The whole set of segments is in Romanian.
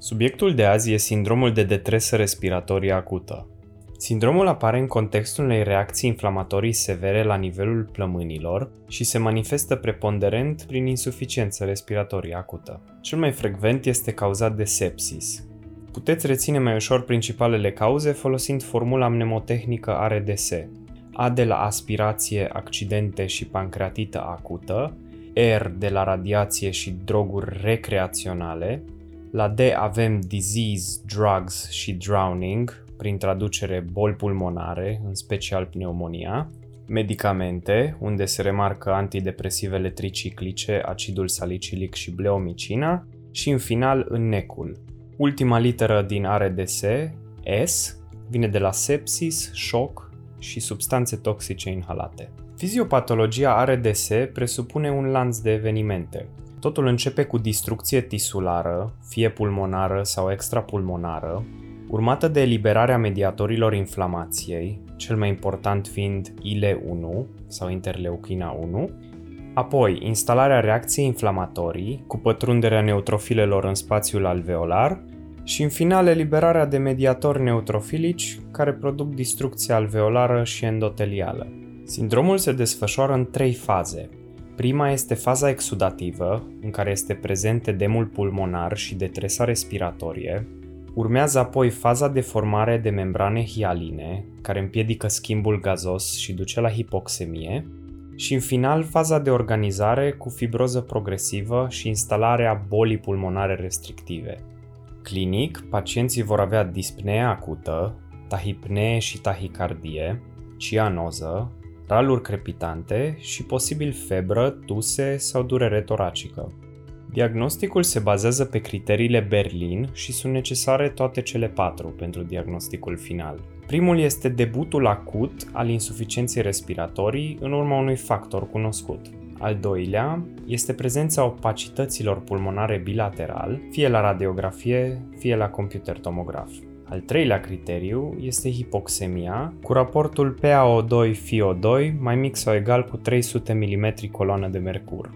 Subiectul de azi e sindromul de detresă respiratorie acută. Sindromul apare în contextul unei reacții inflamatorii severe la nivelul plămânilor și se manifestă preponderent prin insuficiență respiratorie acută. Cel mai frecvent este cauzat de sepsis. Puteți reține mai ușor principalele cauze folosind formula mnemotehnică ARDS. A de la aspirație, accidente și pancreatită acută, R de la radiație și droguri recreaționale, la D avem disease, drugs și drowning, prin traducere boli pulmonare, în special pneumonia, medicamente, unde se remarcă antidepresivele triciclice, acidul salicilic și bleomicina, și în final în necul. Ultima literă din ARDS, S, vine de la sepsis, șoc și substanțe toxice inhalate. Fiziopatologia ARDS presupune un lanț de evenimente, Totul începe cu distrucție tisulară, fie pulmonară sau extrapulmonară, urmată de eliberarea mediatorilor inflamației, cel mai important fiind IL-1 sau interleuchina 1, apoi instalarea reacției inflamatorii cu pătrunderea neutrofilelor în spațiul alveolar și în final eliberarea de mediatori neutrofilici care produc distrucție alveolară și endotelială. Sindromul se desfășoară în trei faze – Prima este faza exudativă, în care este prezent edemul pulmonar și detresa respiratorie. Urmează apoi faza de formare de membrane hialine, care împiedică schimbul gazos și duce la hipoxemie. Și în final faza de organizare cu fibroză progresivă și instalarea bolii pulmonare restrictive. Clinic, pacienții vor avea dispnee acută, tahipnee și tahicardie, cianoză, raluri crepitante și posibil febră, tuse sau durere toracică. Diagnosticul se bazează pe criteriile Berlin și sunt necesare toate cele patru pentru diagnosticul final. Primul este debutul acut al insuficienței respiratorii în urma unui factor cunoscut. Al doilea este prezența opacităților pulmonare bilateral, fie la radiografie, fie la computer tomograf. Al treilea criteriu este hipoxemia, cu raportul PaO2-FiO2 mai mic sau egal cu 300 mm coloană de mercur.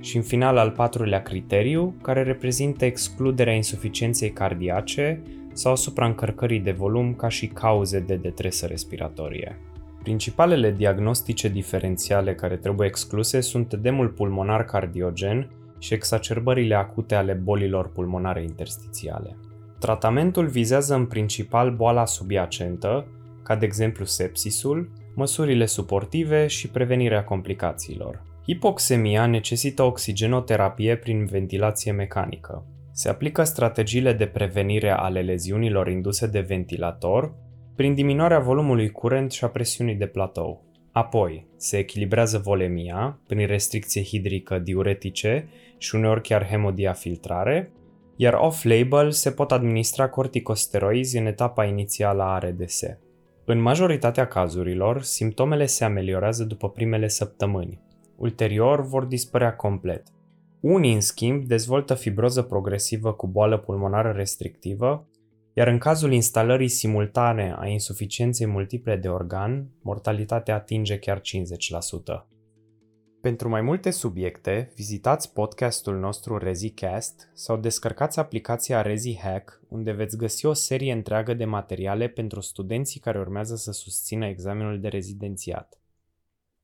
Și în final al patrulea criteriu, care reprezintă excluderea insuficienței cardiace sau supraîncărcării de volum ca și cauze de detresă respiratorie. Principalele diagnostice diferențiale care trebuie excluse sunt edemul pulmonar cardiogen și exacerbările acute ale bolilor pulmonare interstițiale. Tratamentul vizează în principal boala subiacentă, ca de exemplu sepsisul, măsurile suportive și prevenirea complicațiilor. Hipoxemia necesită oxigenoterapie prin ventilație mecanică. Se aplică strategiile de prevenire ale leziunilor induse de ventilator prin diminuarea volumului curent și a presiunii de platou. Apoi, se echilibrează volemia prin restricție hidrică diuretice și uneori chiar hemodiafiltrare iar off-label se pot administra corticosteroizi în etapa inițială a RDS. În majoritatea cazurilor, simptomele se ameliorează după primele săptămâni. Ulterior vor dispărea complet. Unii, în schimb, dezvoltă fibroză progresivă cu boală pulmonară restrictivă, iar în cazul instalării simultane a insuficienței multiple de organ, mortalitatea atinge chiar 50%. Pentru mai multe subiecte, vizitați podcastul nostru ReziCast sau descărcați aplicația ReziHack, unde veți găsi o serie întreagă de materiale pentru studenții care urmează să susțină examenul de rezidențiat.